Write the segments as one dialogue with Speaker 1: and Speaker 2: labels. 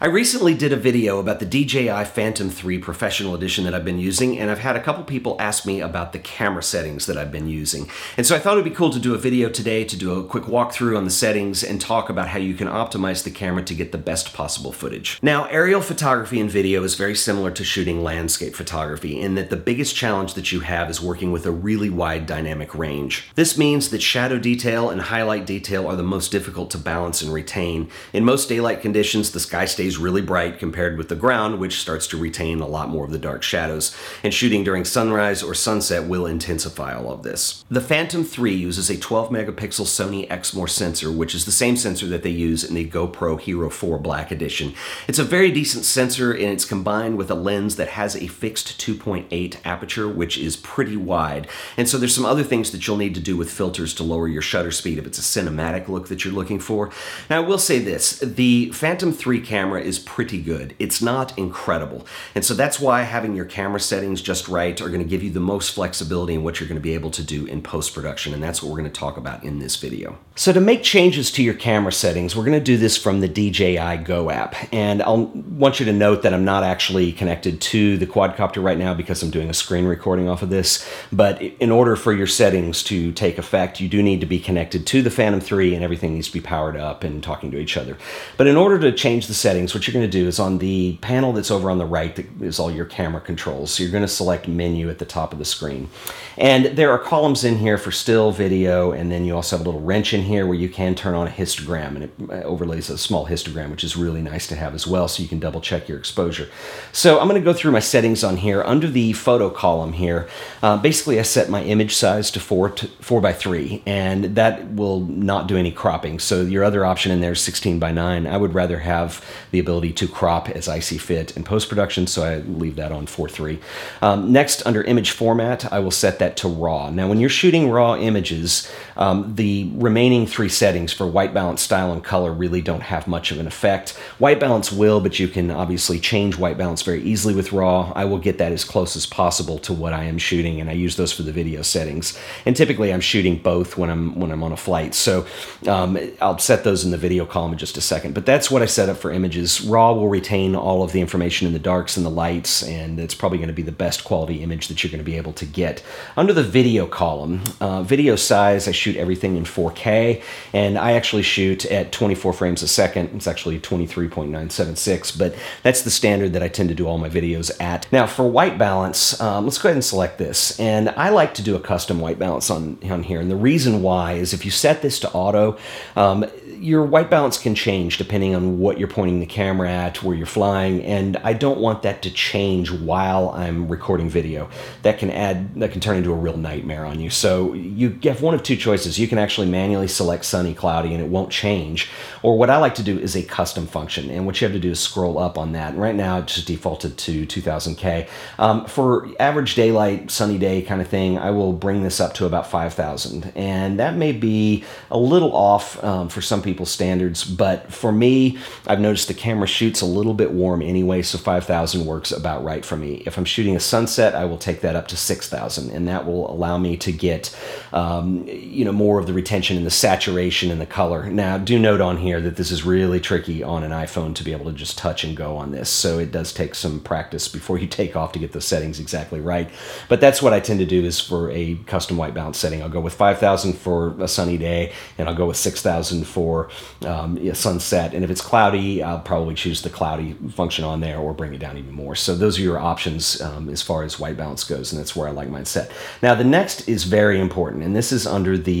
Speaker 1: I recently did a video about the DJI Phantom 3 Professional Edition that I've been using, and I've had a couple people ask me about the camera settings that I've been using. And so I thought it would be cool to do a video today to do a quick walkthrough on the settings and talk about how you can optimize the camera to get the best possible footage. Now, aerial photography and video is very similar to shooting landscape photography in that the biggest challenge that you have is working with a really wide dynamic range. This means that shadow detail and highlight detail are the most difficult to balance and retain. In most daylight conditions, the sky stays really bright compared with the ground, which starts to retain a lot more of the dark shadows. And shooting during sunrise or sunset will intensify all of this. The Phantom 3 uses a 12 megapixel Sony Exmor sensor, which is the same sensor that they use in the GoPro Hero 4 Black Edition. It's a very decent sensor and it's combined with a lens that has a fixed 2.8 aperture, which is pretty wide. And so there's some other things that you'll need to do with filters to lower your shutter speed if it's a cinematic look that you're looking for. Now, I will say this the Phantom 3 camera camera is pretty good. It's not incredible. And so that's why having your camera settings just right are going to give you the most flexibility in what you're going to be able to do in post-production. And that's what we're going to talk about in this video. So to make changes to your camera settings, we're going to do this from the DJI Go app. And I'll want you to note that I'm not actually connected to the quadcopter right now because I'm doing a screen recording off of this. But in order for your settings to take effect, you do need to be connected to the Phantom 3 and everything needs to be powered up and talking to each other. But in order to change the settings, settings, what you're going to do is on the panel that's over on the right that is all your camera controls. So you're going to select menu at the top of the screen. And there are columns in here for still video, and then you also have a little wrench in here where you can turn on a histogram, and it uh, overlays a small histogram, which is really nice to have as well, so you can double check your exposure. So I'm going to go through my settings on here. Under the photo column here, uh, basically I set my image size to 4, to 4 by 3, and that will not do any cropping. So your other option in there is 16 by 9. I would rather have the the ability to crop as I see fit in post production, so I leave that on 4.3. Um, next, under image format, I will set that to RAW. Now, when you're shooting RAW images, um, the remaining three settings for white balance, style, and color really don't have much of an effect. White balance will, but you can obviously change white balance very easily with RAW. I will get that as close as possible to what I am shooting, and I use those for the video settings. And typically, I'm shooting both when I'm when I'm on a flight, so um, I'll set those in the video column in just a second. But that's what I set up for images RAW will retain all of the information in the darks and the lights, and it's probably going to be the best quality image that you're going to be able to get. Under the video column, uh, video size, I shoot everything in 4K, and I actually shoot at 24 frames a second. It's actually 23.976, but that's the standard that I tend to do all my videos at. Now, for white balance, um, let's go ahead and select this. And I like to do a custom white balance on, on here, and the reason why is if you set this to auto, um, your white balance can change depending on what you're pointing the camera at, where you're flying, and I don't want that to change while I'm recording video. That can add, that can turn into a real nightmare on you. So you have one of two choices. You can actually manually select sunny, cloudy, and it won't change. Or what I like to do is a custom function, and what you have to do is scroll up on that. And right now it's just defaulted to 2000K. Um, for average daylight, sunny day kind of thing, I will bring this up to about 5000. And that may be a little off um, for some people's standards. But for me, I've noticed the camera shoots a little bit warm anyway, so 5,000 works about right for me. If I'm shooting a sunset, I will take that up to 6,000, and that will allow me to get, um, you know, more of the retention and the saturation and the color. Now, do note on here that this is really tricky on an iPhone to be able to just touch and go on this, so it does take some practice before you take off to get the settings exactly right. But that's what I tend to do is for a custom white balance setting. I'll go with 5,000 for a sunny day, and I'll go with 6,000 for um, sunset. And if it's cloudy, I'll probably choose the cloudy function on there or bring it down even more. So those are your options um, as far as white balance goes, and that's where I like mine set. Now the next is very important, and this is under the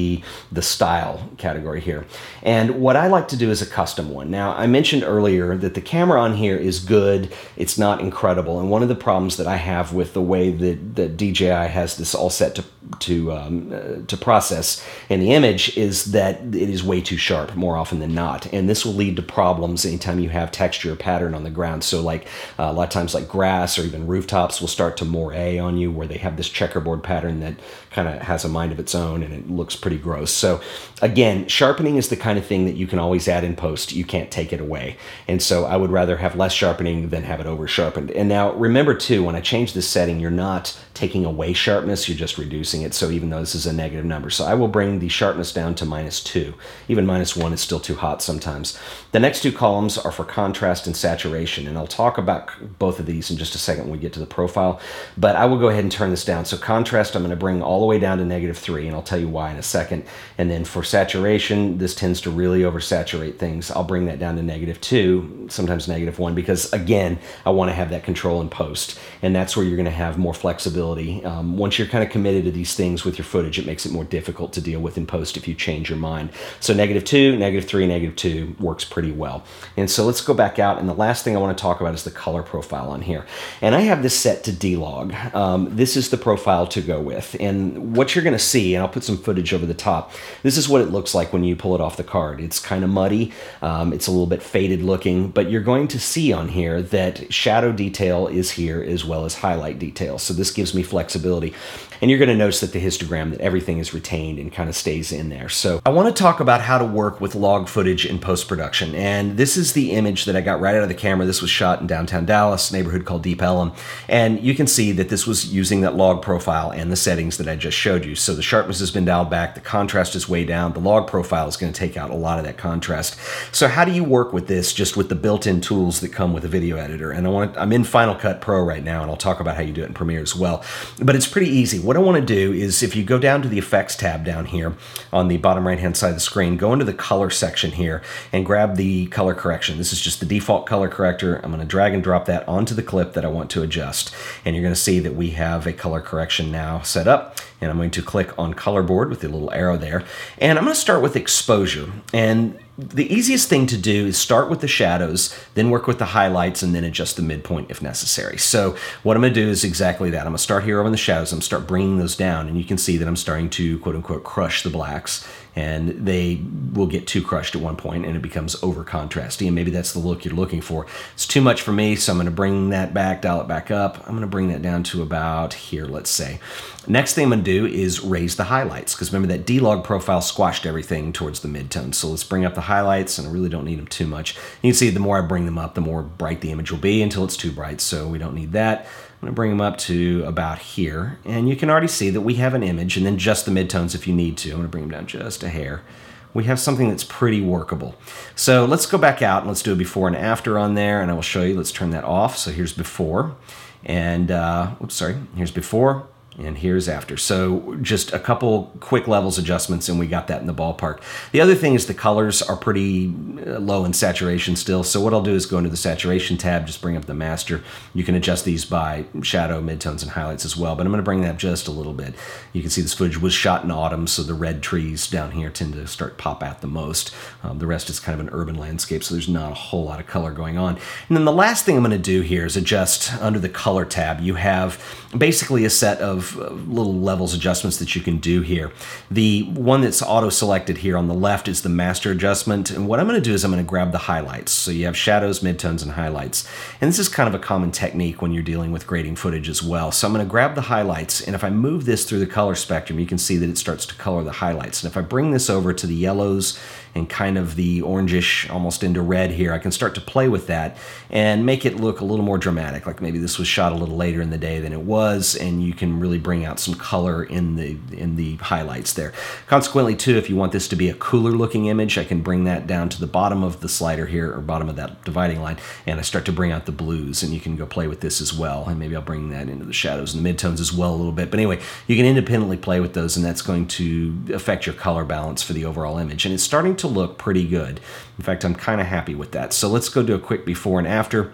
Speaker 1: the style category here. And what I like to do is a custom one. Now I mentioned earlier that the camera on here is good. It's not incredible, and one of the problems that I have with the way that, that DJI has this all set to to um, uh, to process in the image is that it is way too sharp more often than not, and this will lead to problems anytime you have texture or pattern on the ground. So, like uh, a lot of times, like grass or even rooftops will start to moire on you, where they have this checkerboard pattern that kind of has a mind of its own and it looks pretty gross. So, again, sharpening is the kind of thing that you can always add in post. You can't take it away, and so I would rather have less sharpening than have it over sharpened. And now remember too, when I change this setting, you're not taking away sharpness; you're just reducing it. So even though this is a negative number. So I will bring the sharpness down to minus two. Even minus one is still too hot sometimes. The next two columns are for contrast and saturation. And I'll talk about both of these in just a second when we get to the profile. But I will go ahead and turn this down. So contrast, I'm going to bring all the way down to negative 3, and I'll tell you why in a second. And then for saturation, this tends to really oversaturate things. I'll bring that down to negative 2, sometimes negative 1, because again, I want to have that control in post. And that's where you're going to have more flexibility. Um, once you're kind of committed to these things with your footage, it makes it more difficult to deal with in post if you change your mind. So negative 2, negative 3, negative 2 works pretty well. And so let's go back out. And the last thing I want to talk about is the color profile on here. And I have this set to D-Log. Um, this is the profile to go with. And what you're going to see, and I'll put some footage over the top, this is what it looks like when you pull it off the card. It's kind of muddy. Um, it's a little bit faded looking, but you're going to see on here that shadow detail is here as well as highlight detail. So this gives me flexibility. And you're going to notice that the histogram, that everything is retained and kind of stays in there. So I want to talk about how to work with log footage in post-production. And this is the image that I got right out of the camera. This was shot in downtown Dallas, neighborhood called Deep Ellum. And you can see that this was using that log profile and the settings that I just showed you. So the sharpness has been dialed back, the contrast is way down, the log profile is going to take out a lot of that contrast. So how do you work with this just with the built-in tools that come with a video editor? And I want I'm in Final Cut Pro right now, and I'll talk about how you do it in Premiere as well. But it's pretty easy what I want to do is if you go down to the effects tab down here on the bottom right hand side of the screen, go into the color section here and grab the color correction. This is just the default color corrector. I'm going to drag and drop that onto the clip that I want to adjust. And you're going to see that we have a color correction now set up. And I'm going to click on color board with the little arrow there. And I'm going to start with exposure. And the easiest thing to do is start with the shadows, then work with the highlights, and then adjust the midpoint if necessary. So what I'm going to do is exactly that. I'm going to start here over in the shadows. I'm going to start bringing those down, and you can see that I'm starting to quote unquote crush the blacks and they will get too crushed at one point and it becomes over contrasty and maybe that's the look you're looking for. It's too much for me so i'm going to bring that back dial it back up. I'm going to bring that down to about here let's say. Next thing i'm going to do is raise the highlights because remember that d-log profile squashed everything towards the midtone. So let's bring up the highlights and i really don't need them too much. You can see the more i bring them up the more bright the image will be until it's too bright so we don't need that I'm going to bring them up to about here. And you can already see that we have an image and then just the midtones if you need to. I'm going to bring them down just a hair. We have something that's pretty workable. So let's go back out and let's do a before and after on there and I will show you. Let's turn that off. So here's before and, uh, oops, sorry, here's before and here's after. So just a couple quick levels adjustments and we got that in the ballpark. The other thing is the colors are pretty uh, low in saturation still. So what I'll do is go into the saturation tab, just bring up the master. You can adjust these by shadow, midtones, and highlights as well, but I'm gonna bring that up just a little bit. You can see this footage was shot in autumn, so the red trees down here tend to start pop out the most. Um, the rest is kind of an urban landscape, so there's not a whole lot of color going on. And then the last thing I'm gonna do here is adjust under the color tab. You have basically a set of Uh, little levels adjustments that you can do here. The one that's auto selected here on the left is the master adjustment. And what I'm going to do is I'm going to grab the highlights. So you have shadows, midtones, and highlights. And this is kind of a common technique when you're dealing with grading footage as well. So I'm going to grab the highlights. And if I move this through the color spectrum, you can see that it starts to color the highlights. And if I bring this over to the yellows and kind of the orangish almost into red here, I can start to play with that and make it look a little more dramatic. Like maybe this was shot a little later in the day than it was. And you can really bring out some color in the in the highlights there. Consequently, too, if you want this to be a cooler looking image, I can bring that down to the bottom of the slider here, or bottom of that dividing line, and I start to bring out the blues, and you can go play with this as well. And maybe I'll bring that into the shadows and the midtones as well a little bit. But anyway, you can independently play with those, and that's going to affect your color balance for the overall image. And it's starting to look pretty good. In fact, I'm kind of happy with that. So let's go do a quick before and after.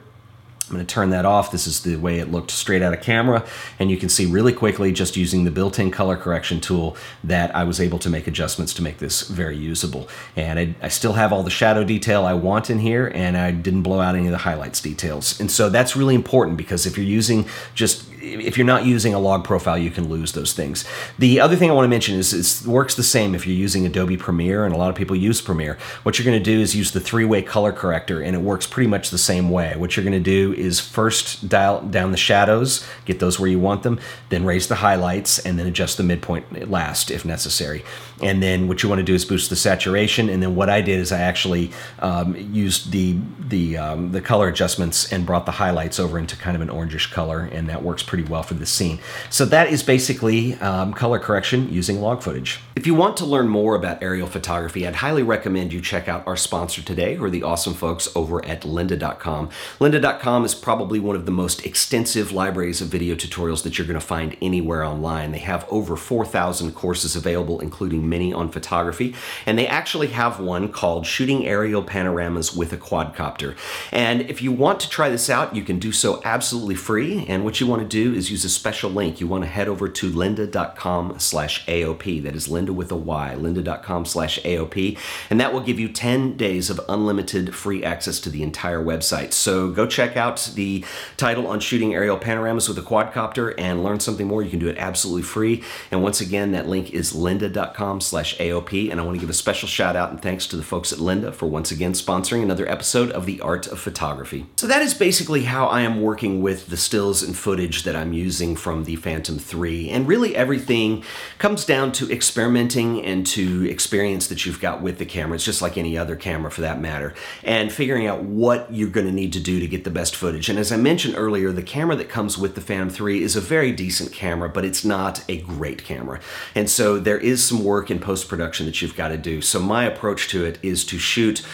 Speaker 1: I'm going to turn that off. This is the way it looked straight out of camera. And you can see really quickly, just using the built-in color correction tool, that I was able to make adjustments to make this very usable. And I, I, still have all the shadow detail I want in here, and I didn't blow out any of the highlights details. And so that's really important because if you're using just if you're not using a log profile, you can lose those things. The other thing I want to mention is it works the same if you're using Adobe Premiere, and a lot of people use Premiere. What you're going to do is use the three-way color corrector, and it works pretty much the same way. What you're going to do is first dial down the shadows, get those where you want them, then raise the highlights, and then adjust the midpoint last if necessary. And then what you want to do is boost the saturation. And then what I did is I actually um, used the the um, the color adjustments and brought the highlights over into kind of an orangish color, and that works pretty well for this scene. So that is basically um, color correction using log footage. If you want to learn more about aerial photography, I'd highly recommend you check out our sponsor today, or the awesome folks over at lynda.com. Lynda.com is probably one of the most extensive libraries of video tutorials that you're going to find anywhere online. They have over 4,000 courses available, including many on photography, and they actually have one called Shooting Aerial Panoramas with a Quadcopter. And if you want to try this out, you can do so absolutely free. And what you want to do is use a special link. You want to head over to lynda.com slash AOP. That is Lynda with a Y, lynda.com slash AOP. And that will give you 10 days of unlimited free access to the entire website. So go check out the title on shooting aerial panoramas with a quadcopter and learn something more. You can do it absolutely free. And once again, that link is lynda.com slash AOP. And I want to give a special shout out and thanks to the folks at Lynda for once again sponsoring another episode of The Art of Photography. So that is basically how I am working with the stills and footage that I'm using from the Phantom 3. And really everything comes down to experimenting and to experience that you've got with the camera. It's just like any other camera for that matter. And figuring out what you're going to need to do to get the best footage. And as I mentioned earlier, the camera that comes with the Phantom 3 is a very decent camera, but it's not a great camera. And so there is some work in post-production that you've got to do. So my approach to it is to shoot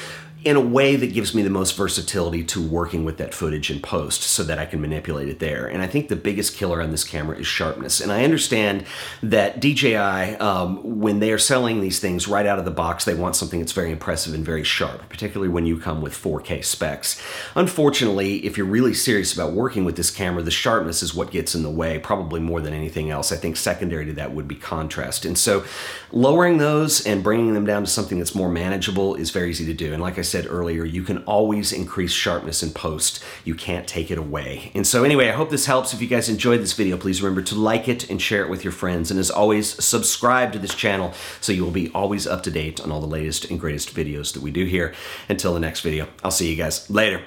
Speaker 1: in a way that gives me the most versatility to working with that footage in post so that I can manipulate it there. And I think the biggest killer on this camera is sharpness. And I understand that DJI, um, when they are selling these things right out of the box, they want something that's very impressive and very sharp, particularly when you come with 4K specs. Unfortunately, if you're really serious about working with this camera, the sharpness is what gets in the way, probably more than anything else. I think secondary to that would be contrast. And so lowering those and bringing them down to something that's more manageable is very easy to do. And like I said earlier, you can always increase sharpness in post. You can't take it away. And so anyway, I hope this helps. If you guys enjoyed this video, please remember to like it and share it with your friends. And as always, subscribe to this channel so you will be always up to date on all the latest and greatest videos that we do here. Until the next video, I'll see you guys later.